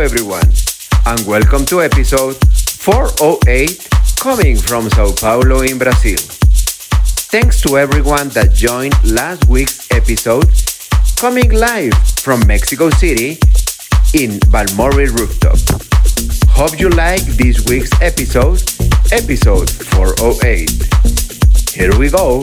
Everyone, and welcome to episode 408 coming from Sao Paulo in Brazil. Thanks to everyone that joined last week's episode, coming live from Mexico City in Balmoral Rooftop. Hope you like this week's episode, episode 408. Here we go.